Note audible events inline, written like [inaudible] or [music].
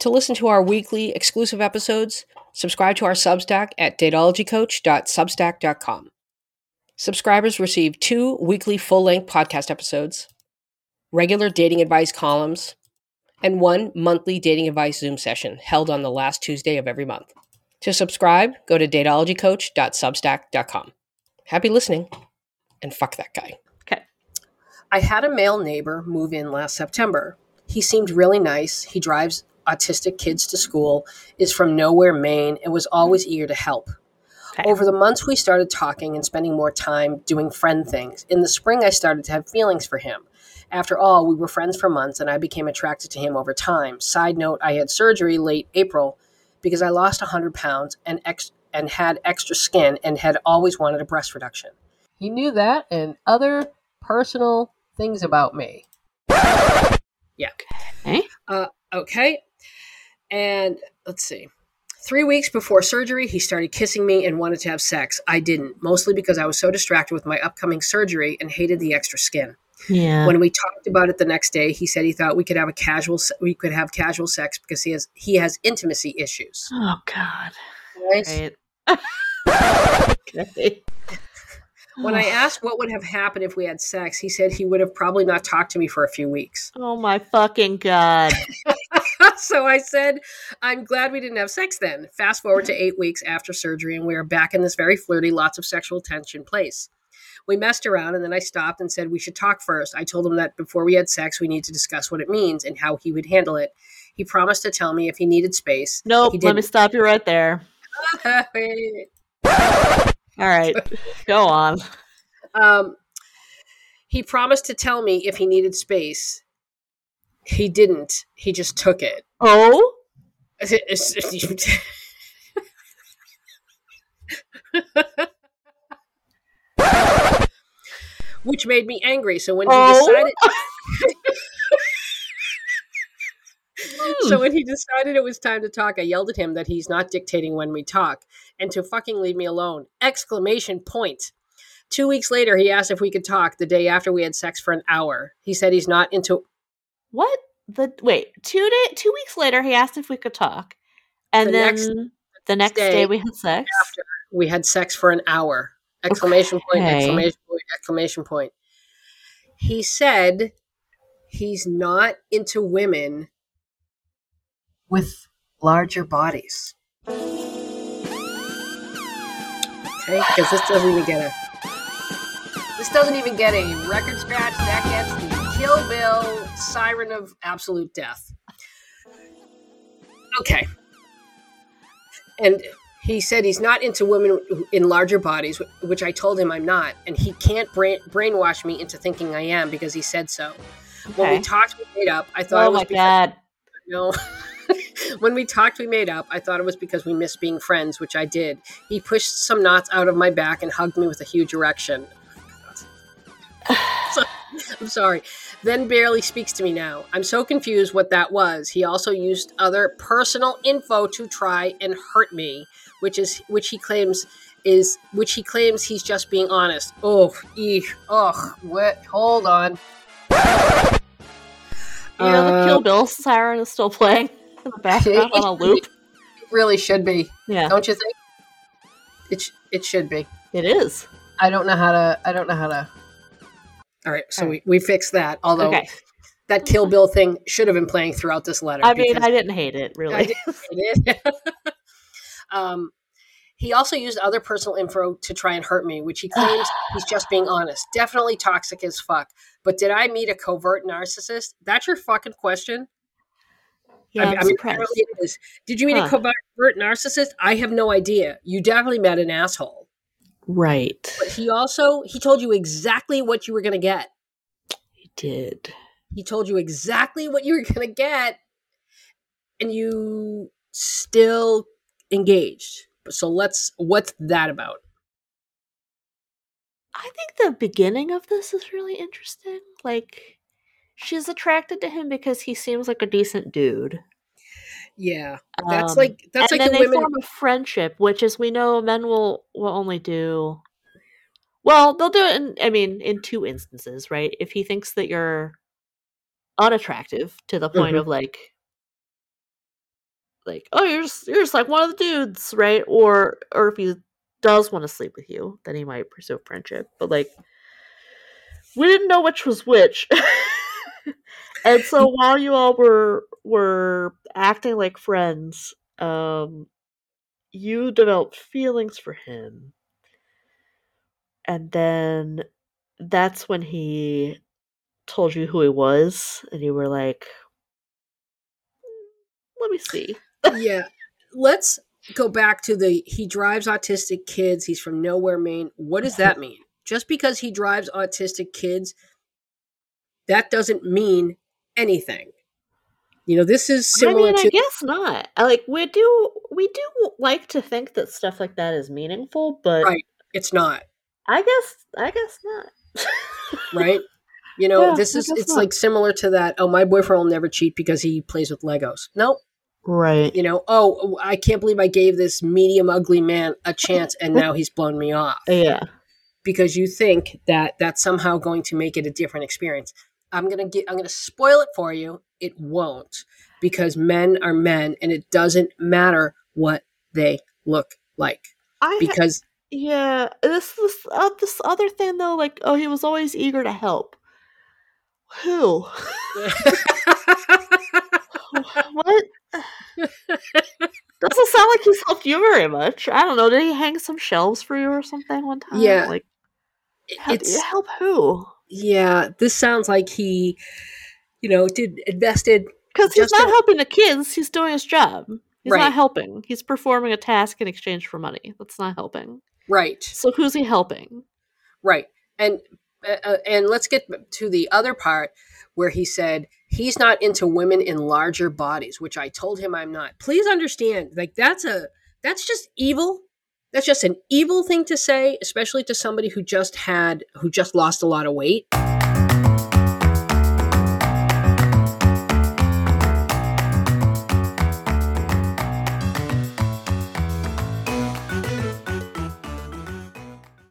To listen to our weekly exclusive episodes, subscribe to our Substack at datologycoach.substack.com. Subscribers receive two weekly full length podcast episodes, regular dating advice columns, and one monthly dating advice Zoom session held on the last Tuesday of every month. To subscribe, go to datologycoach.substack.com. Happy listening, and fuck that guy. Okay. I had a male neighbor move in last September. He seemed really nice. He drives autistic kids to school, is from nowhere, Maine, and was always eager to help. Okay. Over the months, we started talking and spending more time doing friend things. In the spring, I started to have feelings for him. After all, we were friends for months, and I became attracted to him over time. Side note: I had surgery late April because I lost 100 pounds and ex- and had extra skin and had always wanted a breast reduction. He knew that and other personal things about me. Yeah. Okay. Uh, okay. And let's see. Three weeks before surgery, he started kissing me and wanted to have sex. I didn't, mostly because I was so distracted with my upcoming surgery and hated the extra skin. Yeah. When we talked about it the next day, he said he thought we could have a casual we could have casual sex because he has he has intimacy issues. oh God. Right? Right. [laughs] okay. When I asked what would have happened if we had sex, he said he would have probably not talked to me for a few weeks. Oh my fucking God. [laughs] so I said, I'm glad we didn't have sex then. Fast forward to eight weeks after surgery, and we are back in this very flirty, lots of sexual tension place. We messed around, and then I stopped and said we should talk first. I told him that before we had sex, we need to discuss what it means and how he would handle it. He promised to tell me if he needed space. Nope. Let me stop you right there. [laughs] All right. Go on. um, he promised to tell me if he needed space. He didn't. He just took it. Oh. [laughs] Which made me angry. So when he Oh. decided [laughs] So when he decided it was time to talk, I yelled at him that he's not dictating when we talk and to fucking leave me alone. Exclamation point. Two weeks later, he asked if we could talk the day after we had sex for an hour. He said he's not into What the wait? Two day, two weeks later, he asked if we could talk, and The then next- the next day day we had sex. after we had sex for an hour. Exclamation point, exclamation point, exclamation point. He said he's not into women with larger bodies. Okay, because this doesn't even get a this doesn't even get a record scratch. That gets the Kill Bill siren of absolute death. Okay. And he said he's not into women in larger bodies, which I told him I'm not, and he can't brain, brainwash me into thinking I am because he said so. When we talked, we made up. I thought oh it Oh was my because god. [laughs] no. [laughs] when we talked, we made up. I thought it was because we missed being friends, which I did. He pushed some knots out of my back and hugged me with a huge erection. [sighs] I'm sorry. Then barely speaks to me now. I'm so confused what that was. He also used other personal info to try and hurt me, which is which he claims is which he claims he's just being honest. Oh, eek, oh, what? Hold on. You know the Uh, Kill Bill siren is still playing in the background on a [laughs] loop. It really should be. Yeah, Don't you think? It sh- it should be. it is. I don't know how to. I don't know how to. All right, so All we, we fixed that. Although Okay. that Kill Bill thing should have been playing throughout this letter. I mean, I didn't hate it I really. did- I did. um, he also used other personal info to try and hurt me, which he [sighs] claims he's just being honest. Definitely toxic as fuck. But did I meet a covert narcissist? That's your fucking question. Yeah, I, I'm I mean, apparently it is. Did you meet Huh. a covert narcissist? I have no idea. You definitely met an asshole. Right, But he also he told you exactly what you were going to get. he did. He told you exactly what you were going to get, and you still engaged. So let's. What's that about? I think the beginning of this is really interesting. Like, she's attracted to him because he seems like a decent dude. Yeah, that's Um, like that's and like the women. form a friendship, which, as we know, men will will only do. Well, they'll do it. In, I mean, in two instances, right? If he thinks that you're unattractive to the point Mhm. of like like, oh, you're just, you're just like one of the dudes, right? Or or if he does want to sleep with you, then he might pursue friendship. But like, we didn't know which was which. [laughs] and so while you all were were acting like friends, um, you developed feelings for him, and then that's when he told you who he was, and you were like, "Let me see." yeah. Let's go back to the he drives autistic kids. He's from nowhere, Maine. What does that mean? Just because he drives autistic kids, that doesn't mean anything. You know, this is similar I mean, to I guess not. Like we do, we do like to think that stuff like that is meaningful, but right. It's not I guess, I guess not. right. You [laughs] know, Yeah, this is it's not. like similar to that. Oh, my boyfriend will never cheat because he plays with Legos. Nope. right. You know, oh, I can't believe I gave this medium ugly man a chance and now he's blown me off. [laughs] Yeah. because you think that that's somehow going to make it a different experience. I'm gonna get. I'm gonna spoil it for you. It won't because men are men, and it doesn't matter what they look like I because yeah. This this uh, this other thing though, like oh, he was always eager to help. Who? [laughs] what? Doesn't sound like he's helped you very much. I don't know. Did he hang some shelves for you or something one time? Yeah. Like help, it's help who? Yeah. This sounds like he, you know, did invested. Because he's not a- helping the kids. He's doing his job. He's Right. not helping. He's performing a task in exchange for money. That's not helping. Right, So who's he helping? right, and uh, uh, and let's get to the other part where he said he's not into women in larger bodies, which I told him I'm not. Please understand, like that's a that's just evil. That's just an evil thing to say, especially to somebody who just had who just lost a lot of weight.